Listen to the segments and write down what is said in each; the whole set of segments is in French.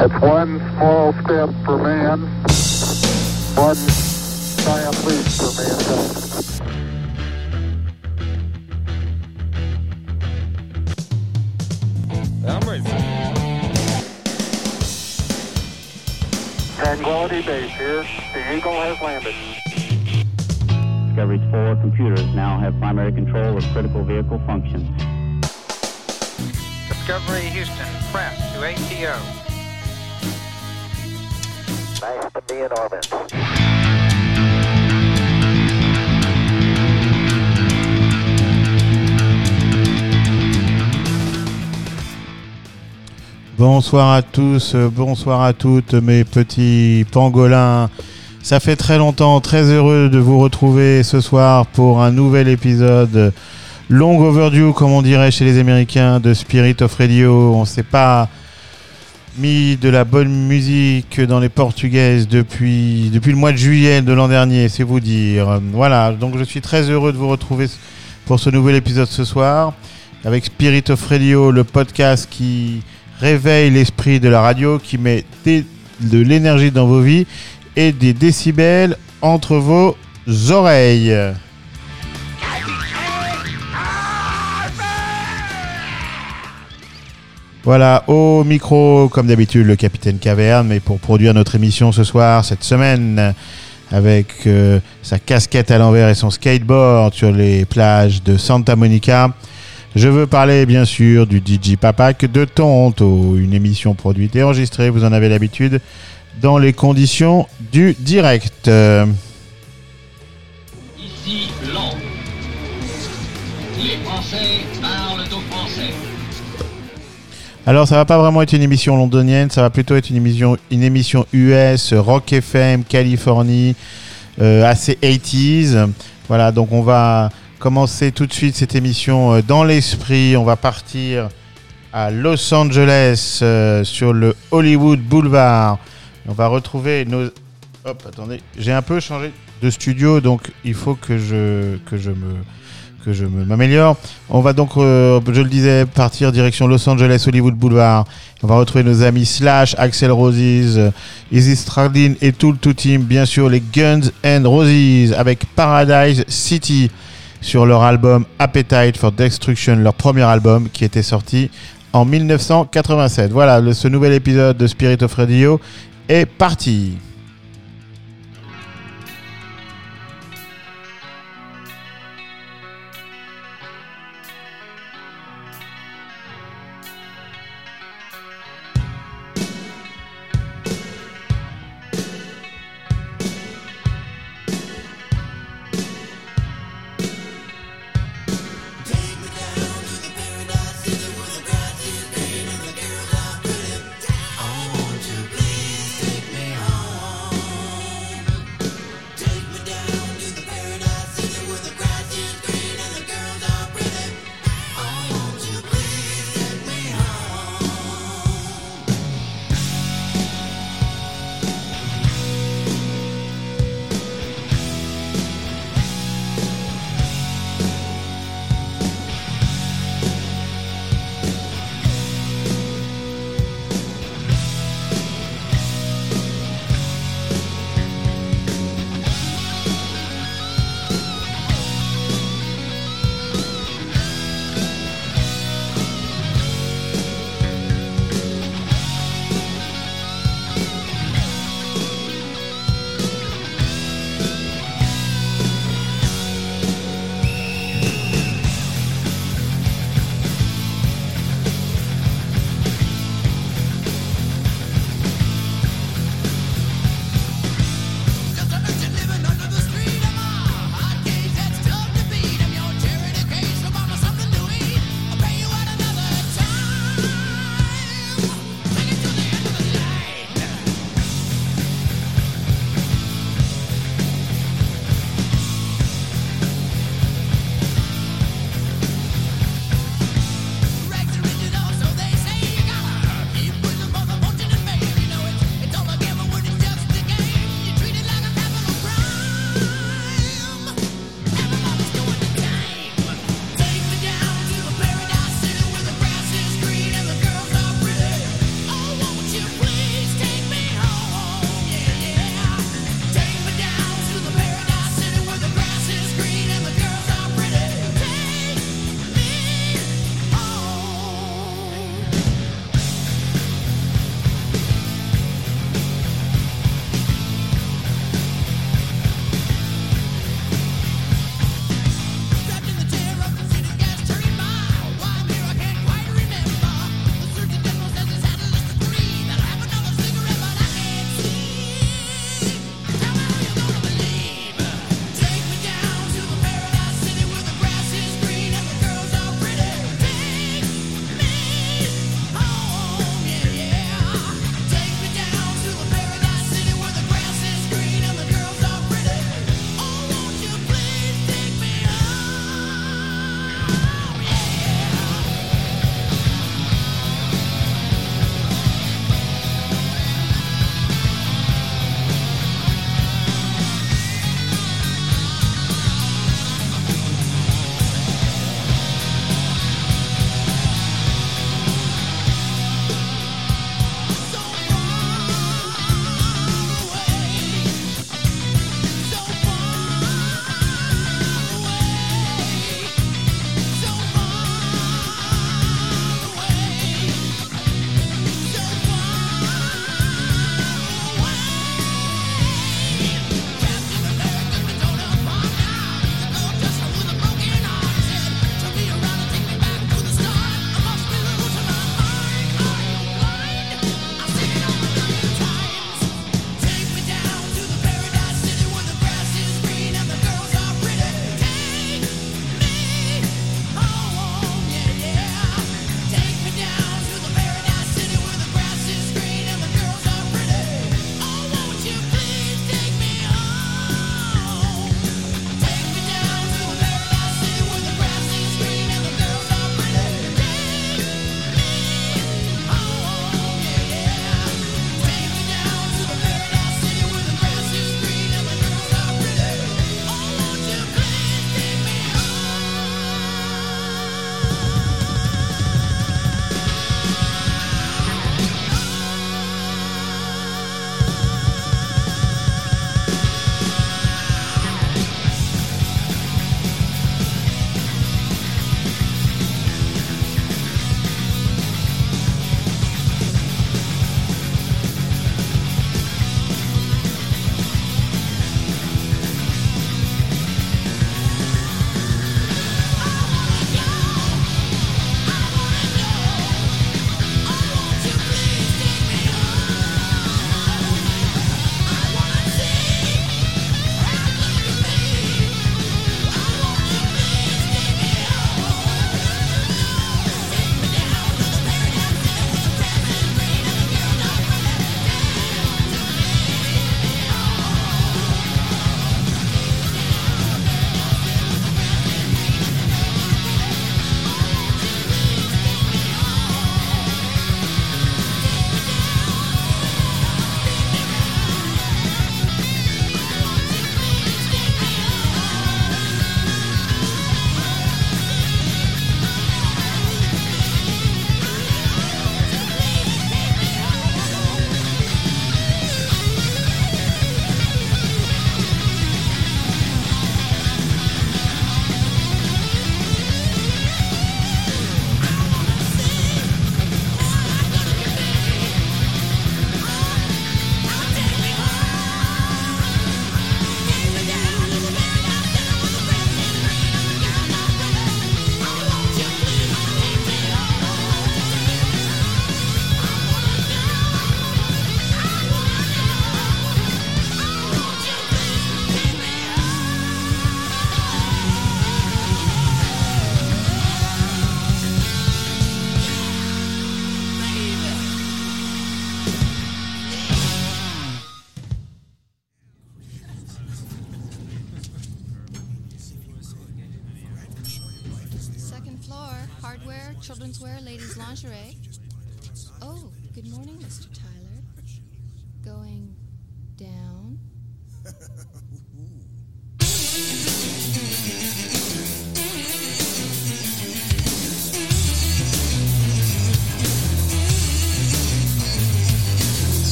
That's one small step for man, one giant leap for mankind. I'm ready. Tranquility Base here. The Eagle has landed. Discovery's four computers now have primary control of critical vehicle functions. Discovery Houston, press to ATO. Bonsoir à tous, bonsoir à toutes mes petits pangolins. Ça fait très longtemps, très heureux de vous retrouver ce soir pour un nouvel épisode long overdue, comme on dirait chez les Américains, de Spirit of Radio. On s'est pas mis de la bonne musique dans les portugaises depuis, depuis le mois de juillet de l'an dernier, c'est vous dire. Voilà, donc je suis très heureux de vous retrouver pour ce nouvel épisode ce soir avec Spirit of Radio, le podcast qui réveille l'esprit de la radio, qui met de l'énergie dans vos vies et des décibels entre vos oreilles. Voilà, au micro, comme d'habitude, le capitaine Caverne, mais pour produire notre émission ce soir, cette semaine, avec euh, sa casquette à l'envers et son skateboard sur les plages de Santa Monica. Je veux parler bien sûr du DJ Papak de Tonto, une émission produite et enregistrée, vous en avez l'habitude, dans les conditions du direct. Alors ça va pas vraiment être une émission londonienne, ça va plutôt être une émission, une émission US, Rock FM, Californie, euh, assez 80s. Voilà, donc on va commencer tout de suite cette émission euh, dans l'esprit. On va partir à Los Angeles euh, sur le Hollywood Boulevard. On va retrouver nos... Hop, attendez, j'ai un peu changé de studio, donc il faut que je, que je me que je m'améliore. On va donc, euh, je le disais, partir direction Los Angeles, Hollywood Boulevard. On va retrouver nos amis Slash, Axel Roses, euh, Izzy et tout le tout team. Bien sûr, les Guns and Roses avec Paradise City sur leur album Appetite for Destruction, leur premier album qui était sorti en 1987. Voilà, ce nouvel épisode de Spirit of Radio est parti.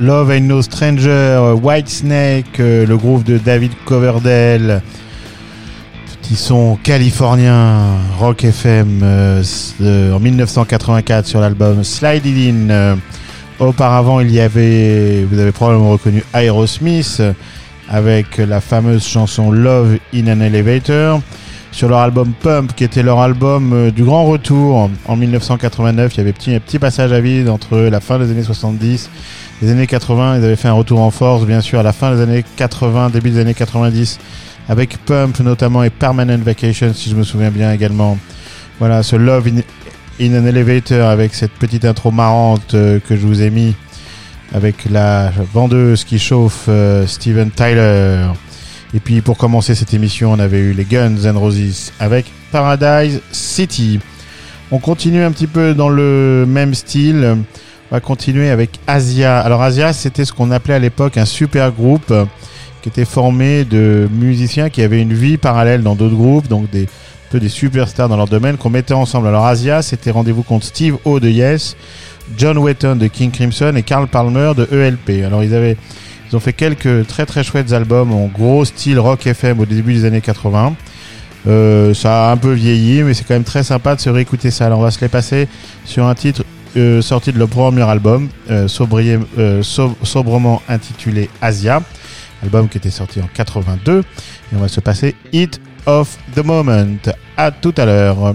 Love and No Stranger, euh, White Snake, euh, le groupe de David Coverdale, qui sont californiens, Rock FM euh, en 1984 sur l'album Slide It In. Auparavant, il y avait, vous avez probablement reconnu Aerosmith avec la fameuse chanson Love in an Elevator sur leur album Pump, qui était leur album euh, du grand retour en 1989. Il y avait petit, petit passage à vide entre la fin des années 70 et les années 80. Ils avaient fait un retour en force, bien sûr, à la fin des années 80, début des années 90, avec Pump notamment et Permanent Vacation, si je me souviens bien également. Voilà, ce Love in, in an Elevator avec cette petite intro marrante euh, que je vous ai mis avec la vendeuse qui chauffe euh, Steven Tyler. Et puis pour commencer cette émission, on avait eu les Guns N' Roses avec Paradise City. On continue un petit peu dans le même style. On va continuer avec Asia. Alors Asia, c'était ce qu'on appelait à l'époque un super groupe qui était formé de musiciens qui avaient une vie parallèle dans d'autres groupes, donc des un peu des superstars dans leur domaine qu'on mettait ensemble. Alors Asia, c'était rendez-vous contre Steve O de Yes, John Wetton de King Crimson et Carl Palmer de ELP. Alors ils avaient ils ont fait quelques très très chouettes albums en gros style rock FM au début des années 80. Euh, ça a un peu vieilli, mais c'est quand même très sympa de se réécouter ça. Alors on va se les passer sur un titre euh, sorti de leur premier album, euh, sobrement intitulé Asia, album qui était sorti en 82. Et on va se passer Hit of the Moment. À tout à l'heure.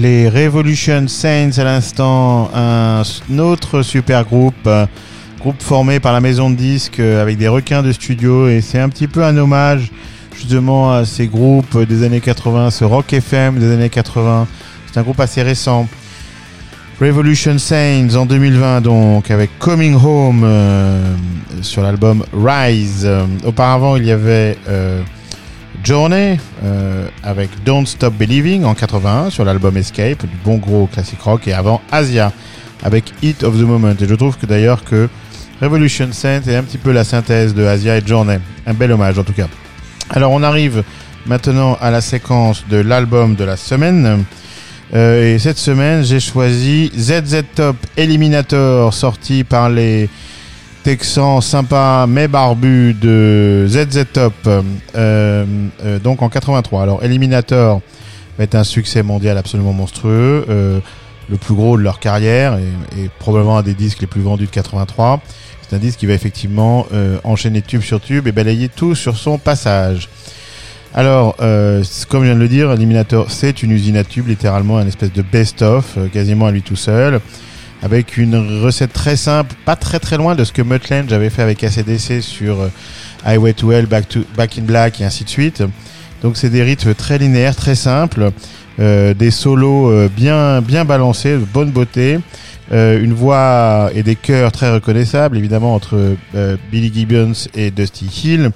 Les Revolution Saints à l'instant, un autre super groupe, euh, groupe formé par la maison de disques euh, avec des requins de studio et c'est un petit peu un hommage justement à ces groupes des années 80, ce rock FM des années 80. C'est un groupe assez récent. Revolution Saints en 2020 donc avec Coming Home euh, sur l'album Rise. Auparavant il y avait Journey euh, avec Don't Stop Believing en 81 sur l'album Escape, du bon gros classique rock, et avant Asia avec Hit of the Moment. Et je trouve que d'ailleurs que Revolution Saint est un petit peu la synthèse de Asia et Journey. Un bel hommage en tout cas. Alors on arrive maintenant à la séquence de l'album de la semaine. Euh, et cette semaine, j'ai choisi ZZ Top Eliminator, sorti par les Texans sympas mais barbus de ZZ Top, euh, euh, donc en 83. Alors Eliminator va être un succès mondial absolument monstrueux, euh, le plus gros de leur carrière et, probablement un des disques les plus vendus de 83. C'est un disque qui va effectivement euh, enchaîner tube sur tube et balayer tout sur son passage. Alors, euh, comme je viens de le dire, Eliminator, c'est une usine à tubes, littéralement un espèce de best-of, euh, quasiment à lui tout seul, avec une recette très simple, pas très très loin de ce que Mutt Lange avait fait avec ACDC sur euh, Highway to Hell, Back, to, Back in Black et ainsi de suite. Donc c'est des rythmes très linéaires, très simples, euh, des solos euh, bien bien balancés, de bonne beauté, euh, une voix et des chœurs très reconnaissables, évidemment entre euh, Billy Gibbons et Dusty Hill,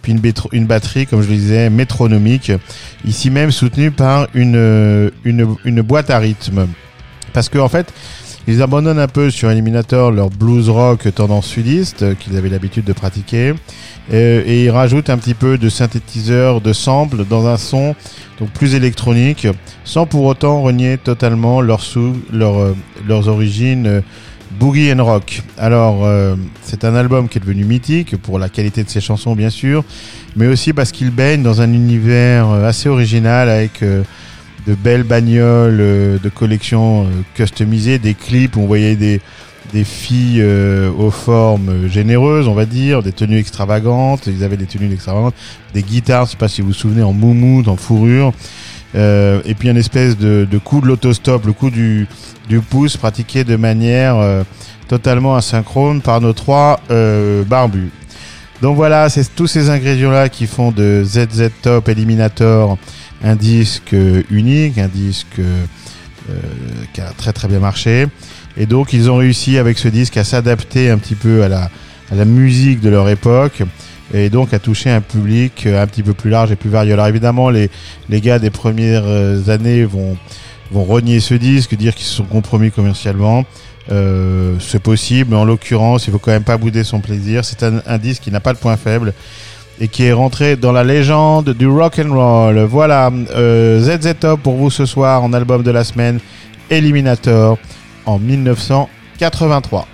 puis une, une batterie, comme je le disais, métronomique, ici même soutenue par une, une, une boîte à rythme. Parce que en fait, ils abandonnent un peu sur Eliminator leur blues rock tendance sudiste euh, qu'ils avaient l'habitude de pratiquer euh, et ils rajoutent un petit peu de synthétiseur, de sample dans un son donc plus électronique, sans pour autant renier totalement leurs sous, leur, euh, leurs origines boogie and rock. Alors euh, c'est un album qui est devenu mythique pour la qualité de ses chansons bien sûr, mais aussi parce qu'il baigne dans un univers assez original avec euh, de belles bagnoles euh, de collection euh, customisées, des clips où on voyait des, des filles euh, aux formes généreuses, on va dire, des tenues extravagantes, ils avaient des tenues extravagantes, des guitares, je sais pas si vous vous souvenez, en moumoute, en fourrure, euh, et puis un espèce de, de coup de l'autostop, le coup du, du pouce pratiqué de manière euh, totalement asynchrone par nos trois euh, barbus. Donc voilà, c'est tous ces ingrédients-là qui font de ZZ Top Eliminator un disque unique, un disque euh, qui a très très bien marché. Et donc ils ont réussi avec ce disque à s'adapter un petit peu à la, à la musique de leur époque et donc à toucher un public euh, un petit peu plus large et plus varié. Alors évidemment les, les gars des premières euh, années vont, vont renier ce disque, dire qu'ils se sont compromis commercialement. Euh, c'est possible, mais en l'occurrence, il faut quand même pas bouder son plaisir. C'est un, un disque qui n'a pas de point faible et qui est rentré dans la légende du rock and roll. Voilà, euh, ZZ Top pour vous ce soir en album de la semaine, Eliminator en 1983.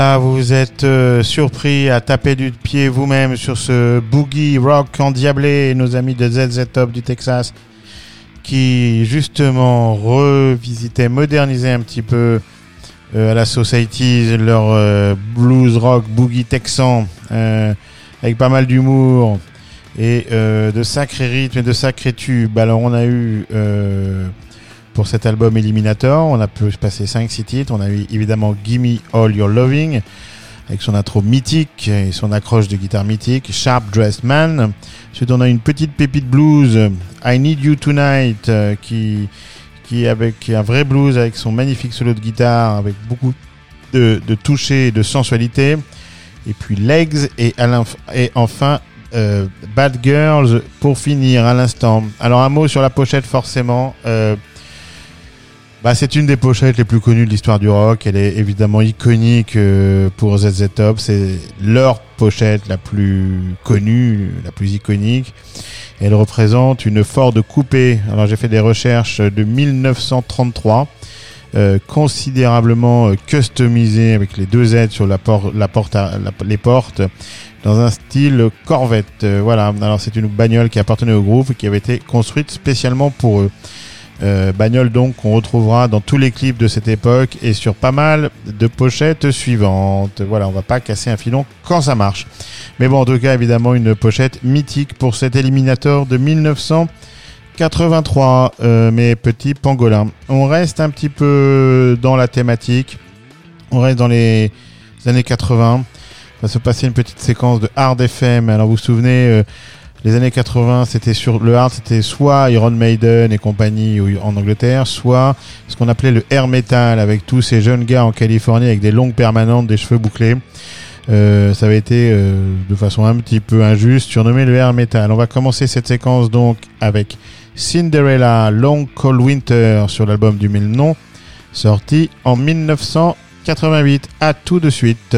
Voilà, vous êtes euh, surpris à taper du pied vous-même sur ce boogie rock endiablé, nos amis de ZZ Top du Texas, qui justement revisitaient, modernisaient un petit peu euh, à la Society leur euh, blues rock boogie texan avec pas mal d'humour et de sacrés rythmes et de sacrés tubes. Alors on a eu pour cet album Eliminator, on a pu passer 5-6 titres. On a eu évidemment Gimme All Your Loving avec son intro mythique et son accroche de guitare mythique, Sharp Dressed Man. Ensuite on a une petite pépite blues, I Need You Tonight, euh, qui qui est avec un vrai blues avec son magnifique solo de guitare avec beaucoup de, de toucher et de sensualité. Et puis Legs et, et enfin euh, Bad Girls pour finir à l'instant. Alors un mot sur la pochette forcément. Euh, bah, c'est une des pochettes les plus connues de l'histoire du rock. Elle est évidemment iconique euh, pour ZZ Top. C'est leur pochette la plus connue, la plus iconique. Elle représente une Ford coupée. Alors j'ai fait des recherches de 1933, euh, considérablement euh, customisée avec les deux aides sur la, la porte, les portes, dans un style Corvette. Euh, voilà. Alors c'est une bagnole qui appartenait au groupe et qui avait été construite spécialement pour eux. Euh, bagnole donc qu'on retrouvera dans tous les clips de cette époque et sur pas mal de pochettes suivantes. Voilà, on va pas casser un filon quand ça marche. Mais bon, en tout cas, évidemment, une pochette mythique pour cet éliminateur de 1983, euh, mes petits pangolins. On reste un petit peu dans la thématique. On reste dans les années 80. On va se passer une petite séquence de hard FM. Alors, vous vous souvenez, euh, les années 80, c'était sur le hard, c'était soit Iron Maiden et compagnie en Angleterre, soit ce qu'on appelait le air metal avec tous ces jeunes gars en Californie avec des longues permanentes, des cheveux bouclés. Euh, ça avait été euh, de façon un petit peu injuste surnommé le air metal. On va commencer cette séquence donc avec Cinderella Long Cold Winter sur l'album du même nom, sorti en 1988. À tout de suite.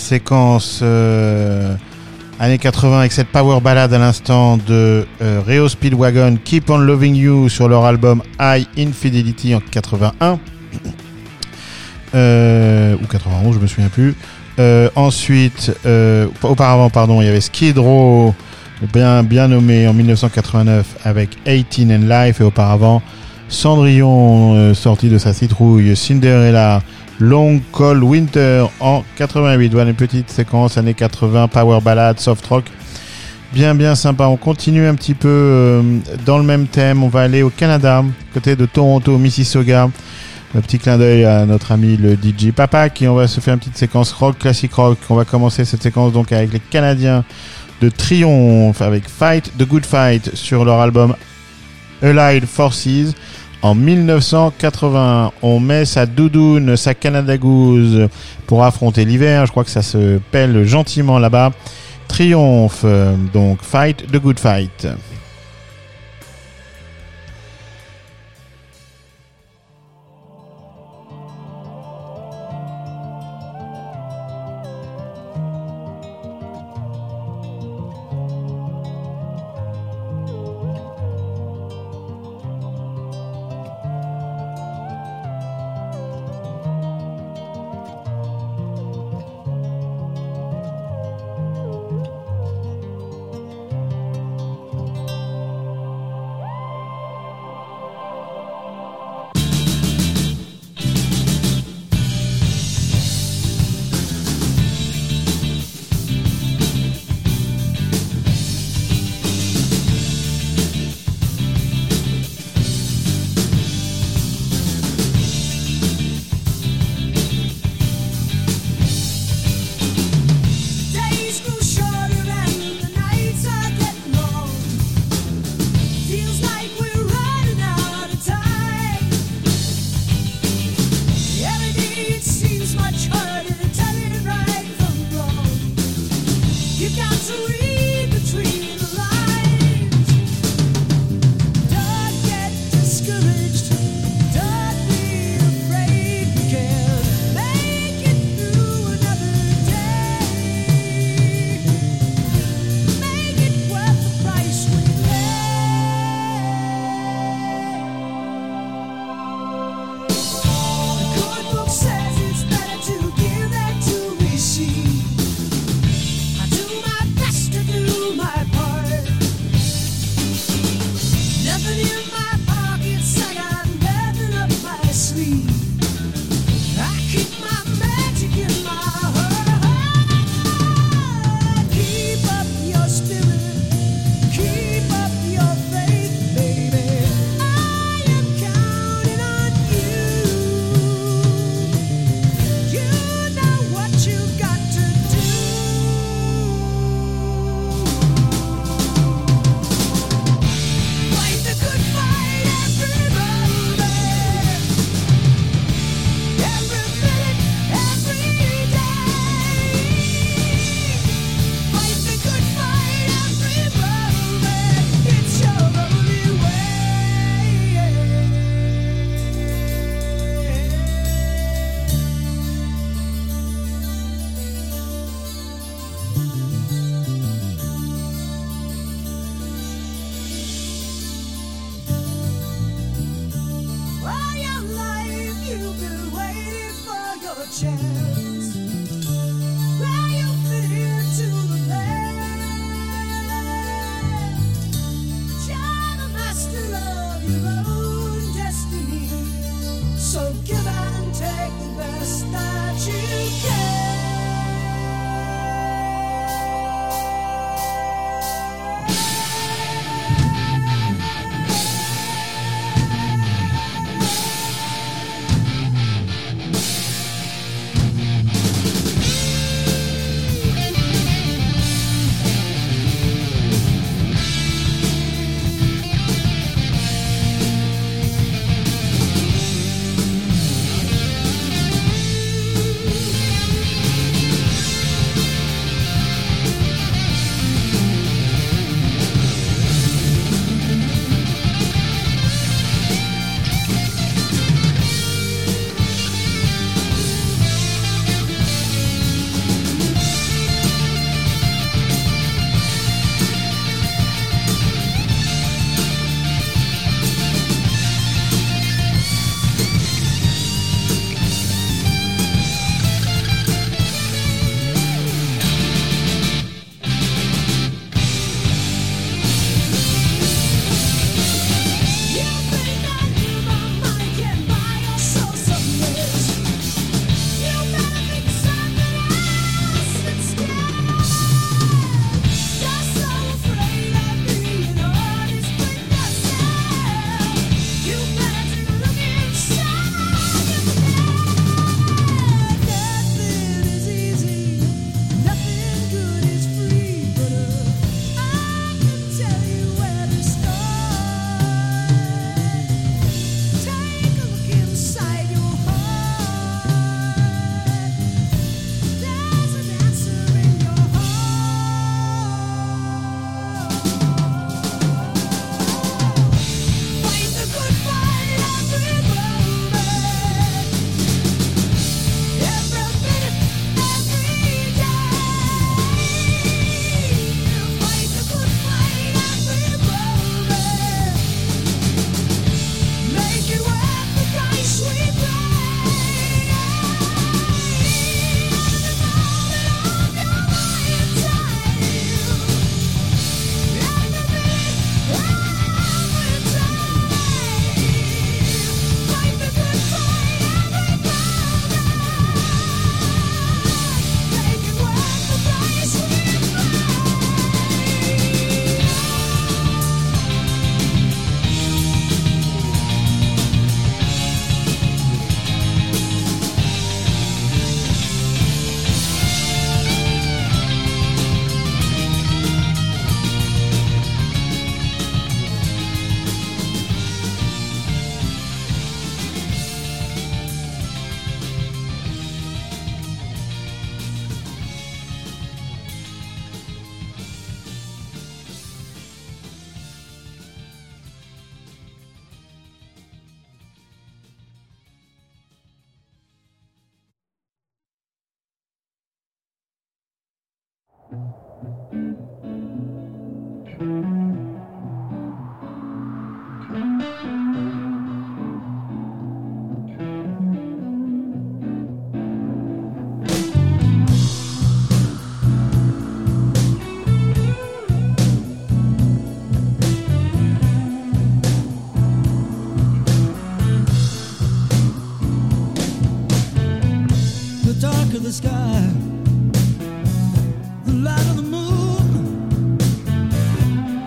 Séquence euh, années 80 avec cette power ballade à l'instant de euh, Reo Speedwagon Keep on Loving You sur leur album High Infidelity en 81 Euh, ou 91, je me souviens plus. Euh, ensuite, auparavant, pardon, il y avait Skid Row, bien, bien nommé en 1989 avec 18 and Life, et auparavant Cendrillon, sorti de sa citrouille, Cinderella, Long Cold Winter en 88. Voilà une petite séquence années 80, power ballade, soft rock. Bien, bien sympa. On continue un petit peu euh, dans le même thème. On va aller au Canada, côté de Toronto, Mississauga. Un petit clin d'œil à notre ami le DJ Papa qui on va se faire une petite séquence rock, classique rock. On va commencer cette séquence donc avec les Canadiens de Triomphe avec Fight the Good Fight sur leur album Allied Forces en 1980. On met sa doudoune, sa Canada Goose pour affronter l'hiver. Je crois que ça se pèle gentiment là-bas. Triomphe, euh, donc Fight the Good Fight.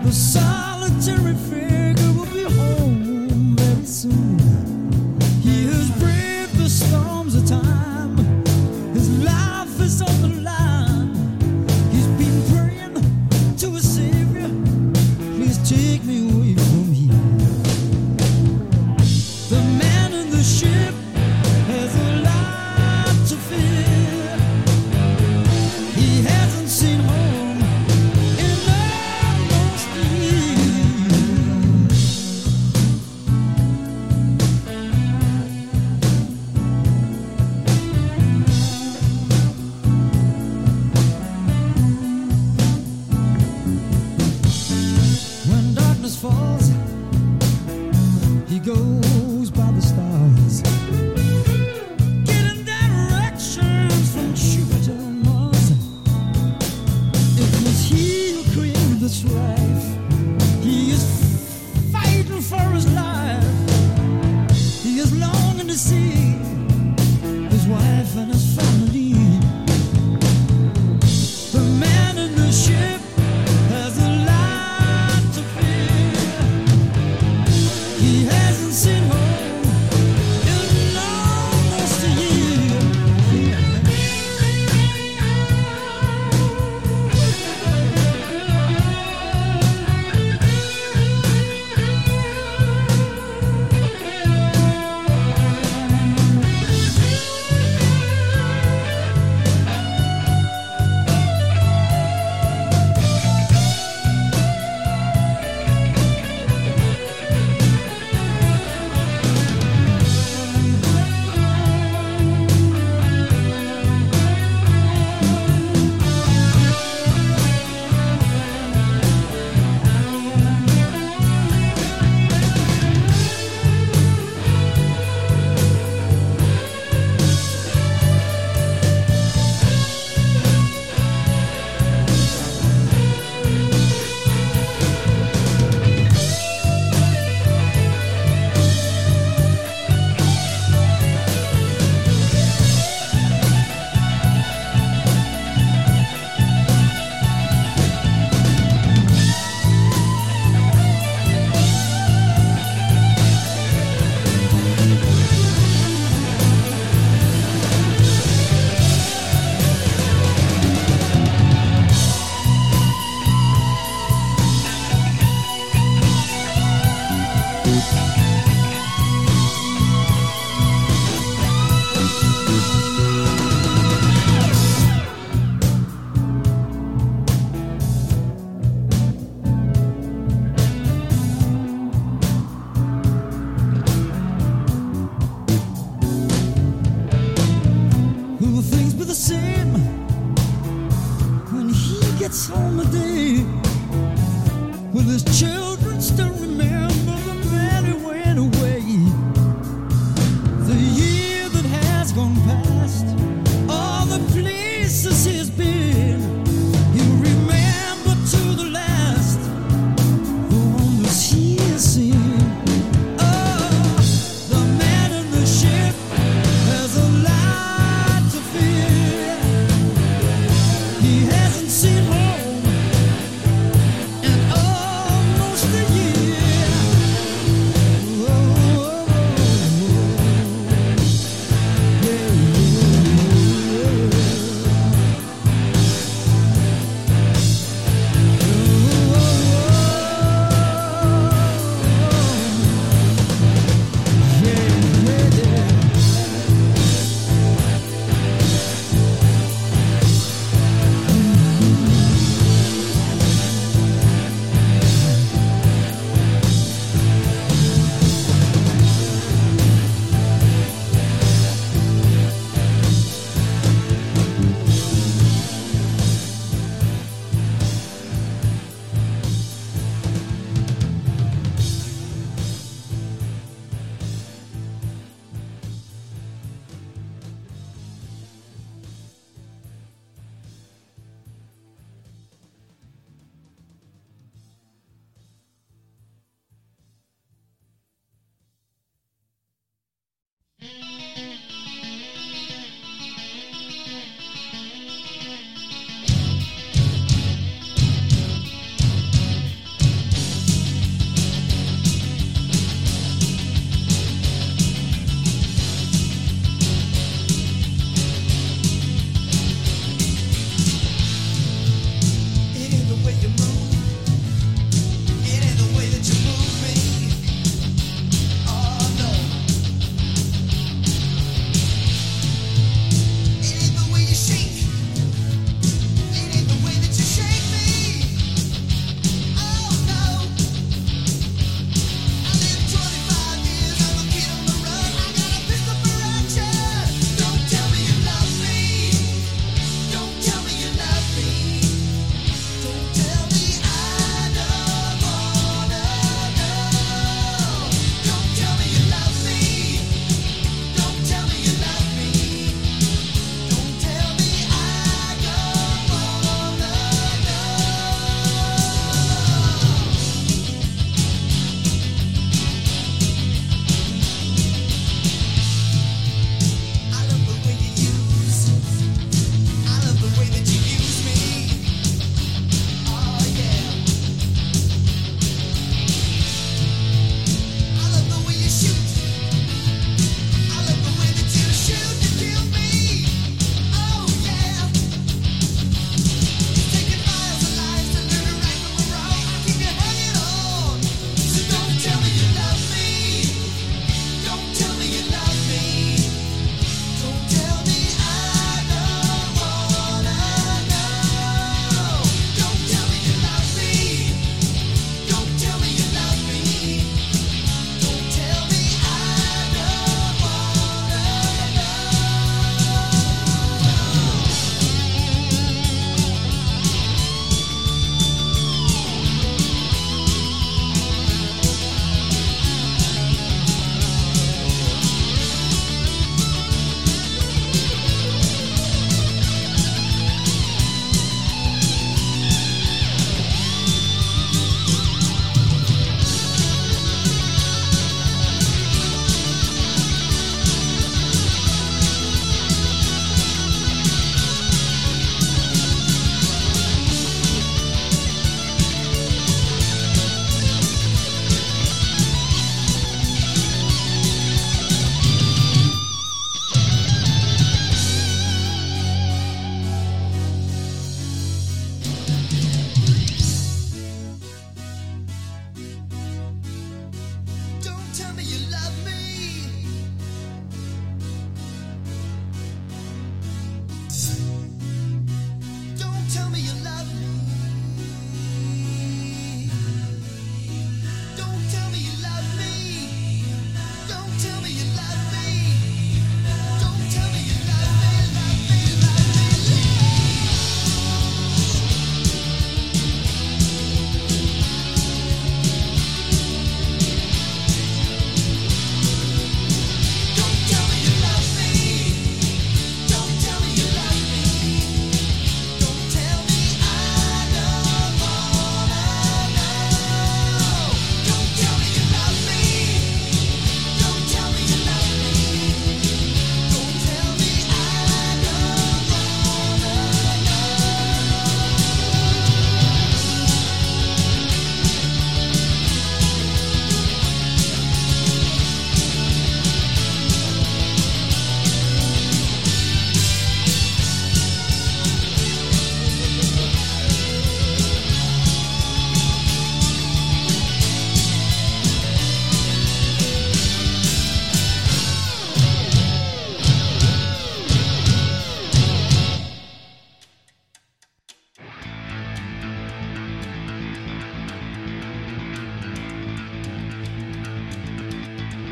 The solitary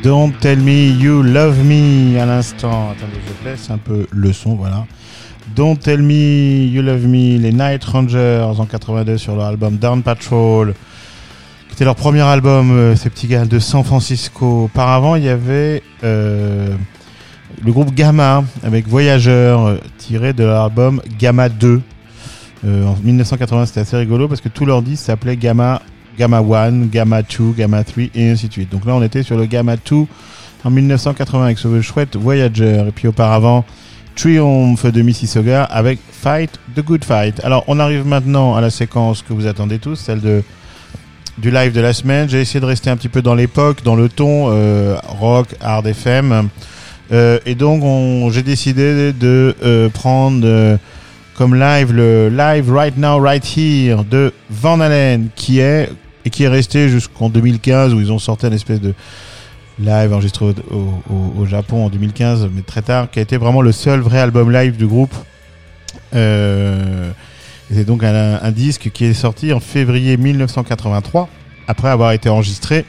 Don't Tell Me You Love Me à l'instant. Attendez, je laisse un peu le son, voilà. Don't Tell Me You Love Me, les Night Rangers en 82 sur leur album Down Patrol. C'était leur premier album, euh, ces petits gars de San Francisco. Auparavant, il y avait euh, le groupe Gamma avec Voyageurs euh, tiré de leur album Gamma 2. Euh, en 1980, c'était assez rigolo parce que tous leurs disques s'appelaient Gamma, Gamma 1, Gamma 2, Gamma 3 et ainsi de suite. Donc là, on était sur le Gamma 2 en 1980 avec ce chouette Voyager. Et puis auparavant, Triumph de Mississauga avec Fight the Good Fight. Alors, on arrive maintenant à la séquence que vous attendez tous, celle de du live de la semaine. J'ai essayé de rester un petit peu dans l'époque, dans le ton euh, rock, hard FM. Euh, et donc, on- j'ai décidé de euh, prendre comme live le live Right Now, Right Here de Van Halen, qui est et qui est resté jusqu'en 2015 où ils ont sorti une espèce de live enregistré au, Japon en 2015, mais très tard, qui a été vraiment le seul vrai album live du groupe. Euh, c'est donc un, un disque qui est sorti en février 1983, après avoir été enregistré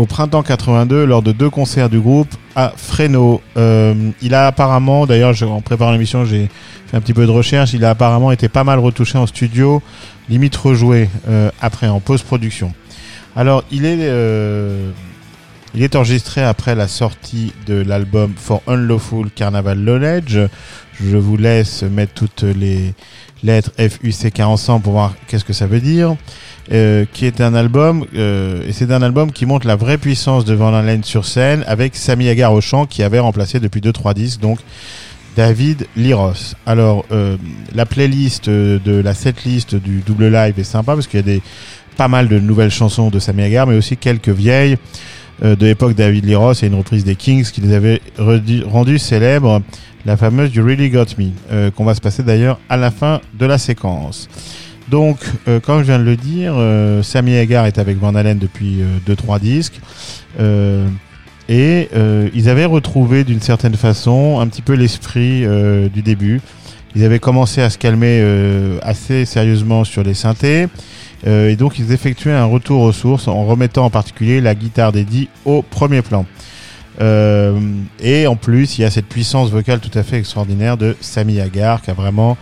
au printemps 82 lors de deux concerts du groupe à Fresno. Euh, il a apparemment, d'ailleurs, en préparant l'émission, j'ai fait un petit peu de recherche. Il a apparemment été pas mal retouché en studio, limite rejoué euh, après en post-production. Alors, il est, euh, il est enregistré après la sortie de l'album For Unlawful Carnaval Knowledge. Je vous laisse mettre toutes les lettres F-U-C-K ensemble pour voir qu'est-ce que ça veut dire. Euh, qui est un album, euh, et c'est un album qui montre la vraie puissance de Van Halen sur scène avec Sami Hagar au chant qui avait remplacé depuis 2-3 disques, donc David Liros. Alors, euh, la playlist euh, de la setlist du double live est sympa parce qu'il y a des, pas mal de nouvelles chansons de Sami Hagar, mais aussi quelques vieilles euh, de l'époque David Liros et une reprise des Kings qui les avait rendues célèbres, la fameuse You Really Got Me, euh, qu'on va se passer d'ailleurs à la fin de la séquence. Donc, euh, comme je viens de le dire, euh, Sammy Hagar est avec Van Halen depuis 2-3 disques. Et euh, ils avaient retrouvé d'une certaine façon un petit peu l'esprit euh, du début. Ils avaient commencé à se calmer euh, assez sérieusement sur les synthés. Euh, et donc ils effectuaient un retour aux sources en remettant en particulier la guitare d'Eddie au premier plan. Euh, et en plus, il y a cette puissance vocale tout à fait extraordinaire de Sammy Hagar qui a vraiment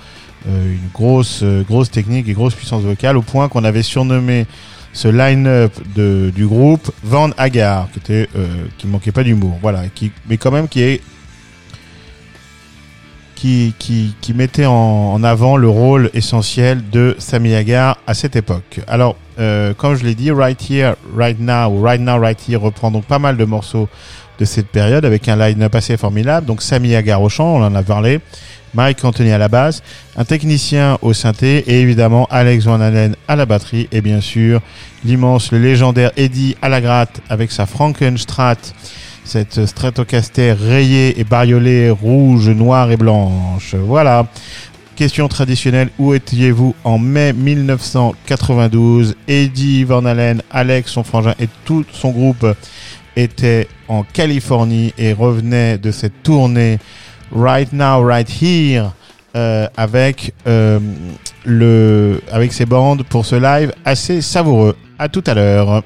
euh, une grosse, grosse technique et grosse puissance vocale au point qu'on avait surnommé ce line-up du groupe Van Hagar, qui était, euh, qui manquait pas d'humour, voilà, qui, mais quand même qui est, qui, qui, qui mettait en, en avant le rôle essentiel de Sammy Hagar à cette époque. Alors, euh, comme je l'ai dit, Right Here, Right Now, ou Right Now, Right Here reprend donc pas mal de morceaux de cette période avec un line-up assez formidable. Donc Sammy Hagar au chant, on en a parlé. Mike Anthony à la basse, un technicien au synthé et évidemment Alex Van Halen à la batterie et bien sûr l'immense, le légendaire Eddie à avec sa Frankenstrat, cette Stratocaster rayée et bariolée rouge, noire et blanche. Voilà. Question traditionnelle, où étiez-vous en mai 1992 Eddie Van Halen, Alex, son frangin et tout son groupe étaient en Californie et revenaient de cette tournée Right Now, Right Here euh, avec euh, le avec ses bandes pour ce live assez savoureux. À tout à l'heure.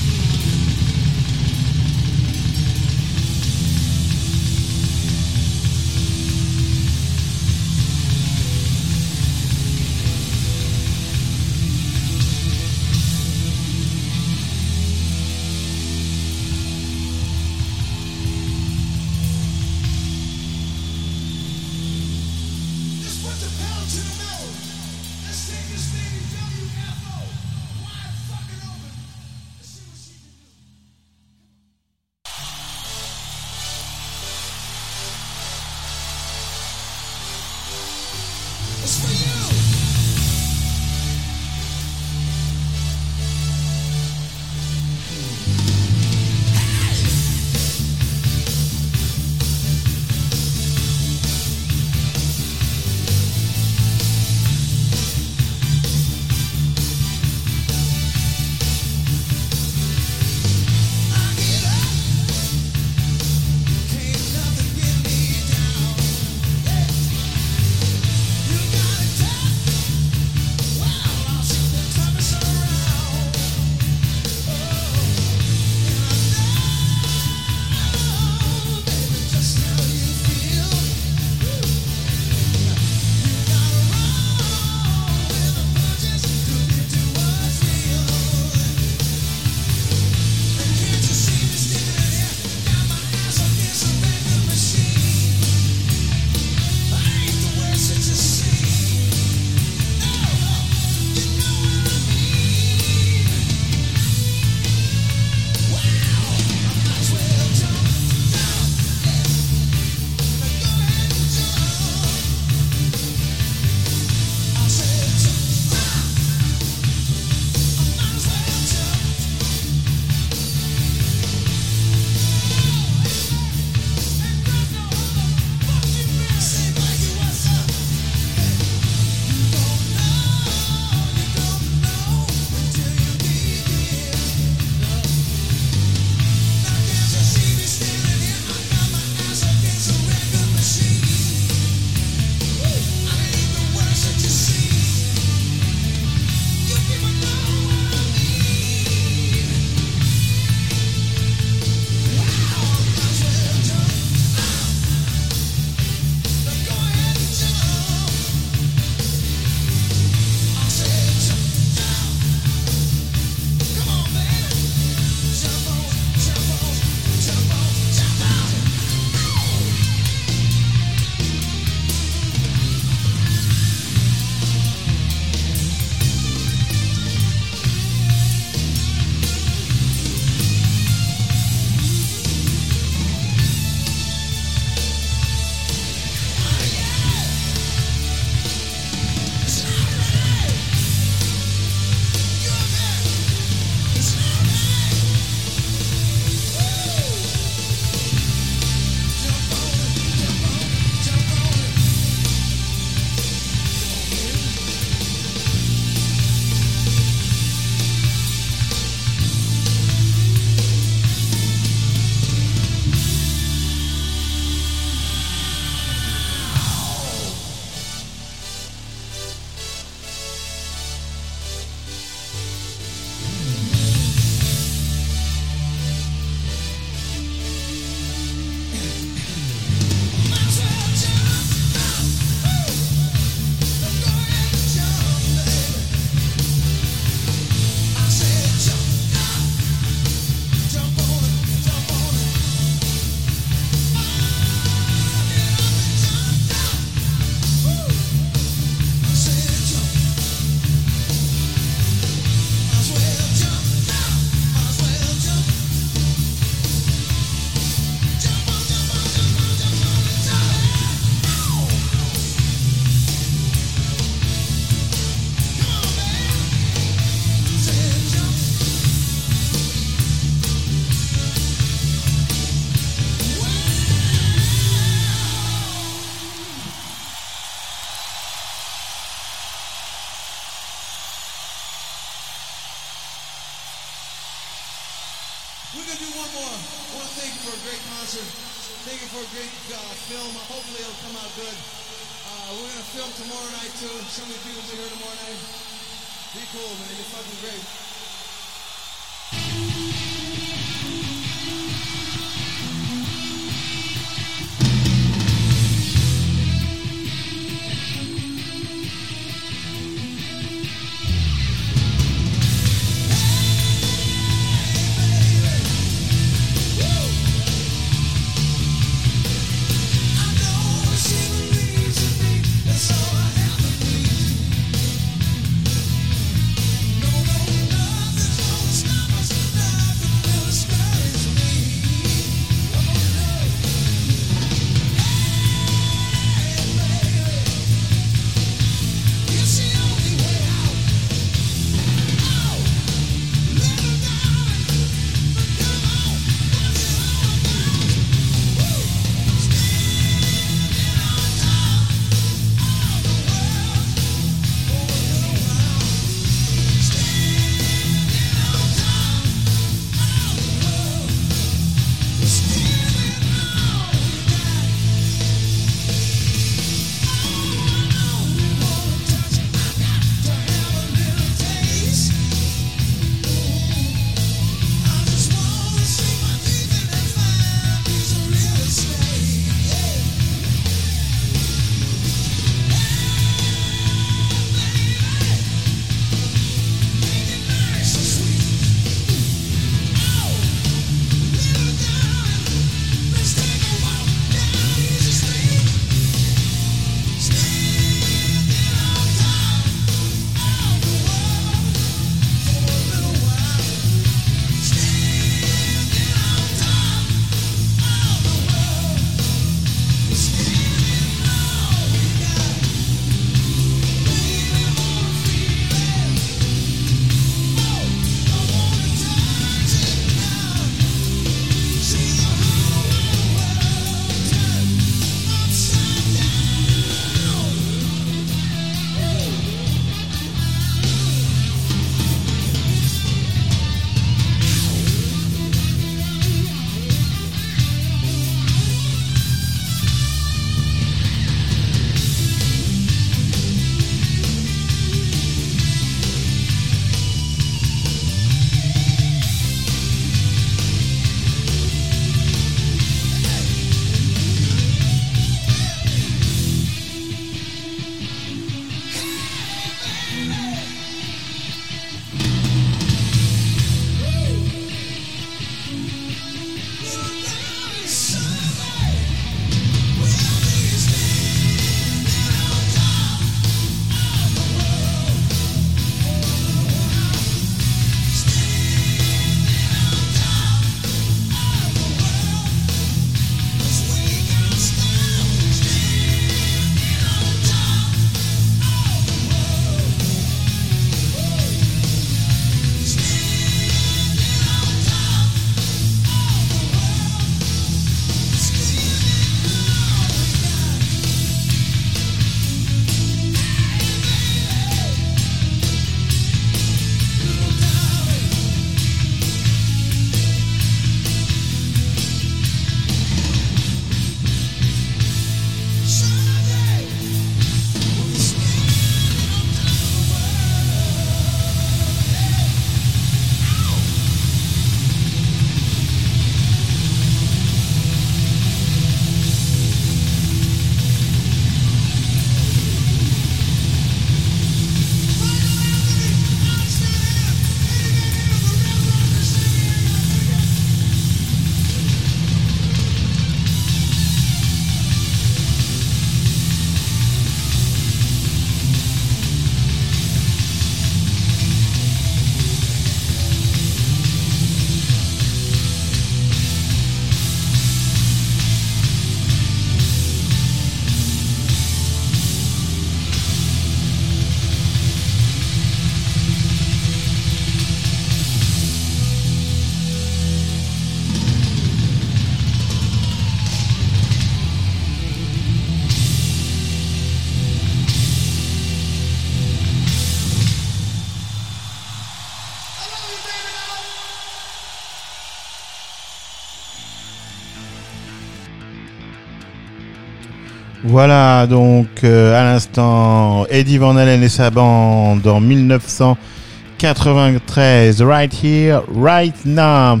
Voilà, donc euh, à l'instant, Eddie Van Halen et sa bande en 1993, Right Here, Right Now.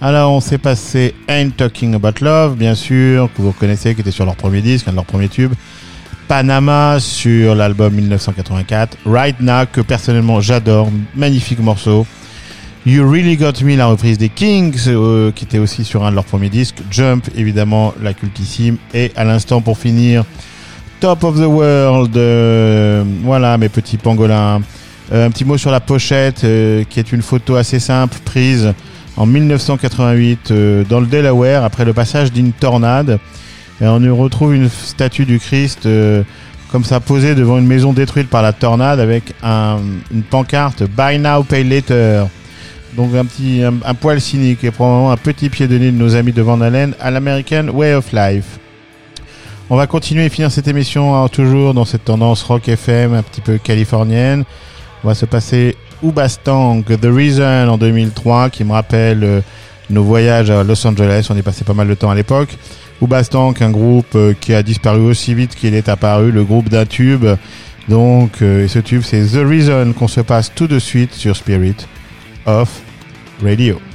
Alors, on s'est passé Ain't Talking About Love, bien sûr, que vous reconnaissez, qui était sur leur premier disque, un de leurs premiers tubes. Panama sur l'album 1984. Right Now, que personnellement j'adore, magnifique morceau. You Really Got Me, la reprise des Kings, euh, qui était aussi sur un de leurs premiers disques. Jump, évidemment, la cultissime. Et à l'instant, pour finir, Top of the World. euh, voilà, mes petits pangolins. Euh, un petit mot sur la pochette, qui est une photo assez simple, prise en 1988 euh, dans le Delaware, après le passage d'une tornade. Et on y retrouve une statue du Christ comme ça posée devant une maison détruite par la tornade avec un- une pancarte Buy Now, Pay Later. Donc un petit un, poil cynique et probablement un petit pied de nez de nos amis de Van Halen à l'American Way of Life. On va continuer et finir cette émission hein, toujours dans cette tendance rock FM un petit peu californienne. On va se passer Ubastang, The Reason en 2003 qui me rappelle euh, nos voyages à Los Angeles. On y passé pas mal de temps à l'époque. Ubastang, un groupe euh, qui a disparu aussi vite qu'il est apparu, le groupe d'un tube. Donc, euh, ce tube, c'est The Reason qu'on se passe tout de suite sur Spirit of Radio.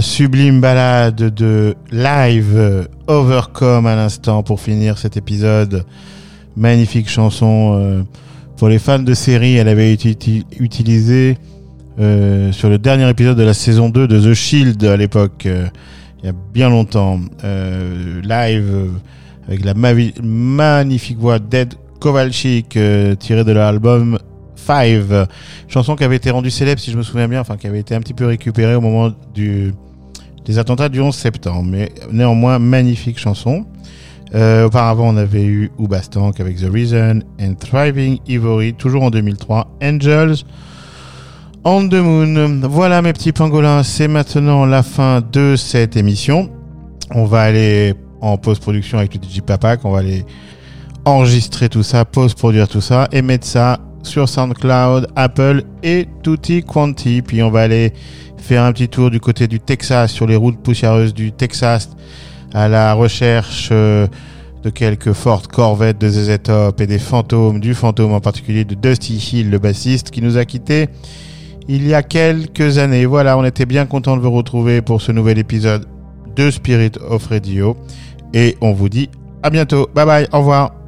Sublime balade de live Overcome à l'instant pour finir cet épisode. Magnifique chanson. euh, pour les fans de série, elle avait été uti- utilisée euh, sur le dernier épisode de la saison 2 de The Shield à l'époque, euh, il y a bien longtemps. Live avec la magnifique voix d'Ed Kovalchik tirée de l'album Five. Chanson qui avait été rendue célèbre, si je me souviens bien, enfin qui avait été un petit peu récupérée au moment des attentats du 11 septembre. Mais néanmoins, magnifique chanson. Euh, auparavant, on avait eu Oubastank avec The Reason and Thriving Ivory, toujours en 2003. Angels on the Moon. Voilà mes petits pangolins, c'est maintenant la fin de cette émission. On va aller en post-production avec le DJ Papak, on va aller enregistrer tout ça, post-produire tout ça et mettre ça sur SoundCloud, Apple et tutti quanti. Puis on va aller faire un petit tour du côté du Texas, sur les routes poussiéreuses du Texas, à la recherche euh, de quelques fortes corvettes de ZZ Top et des fantômes, du fantôme en particulier de Dusty Hill, le bassiste, qui nous a quittés il y a quelques années. Voilà, on était bien content de vous retrouver pour ce nouvel épisode de Spirit of Radio. Et on vous dit à bientôt. Bye bye, au revoir.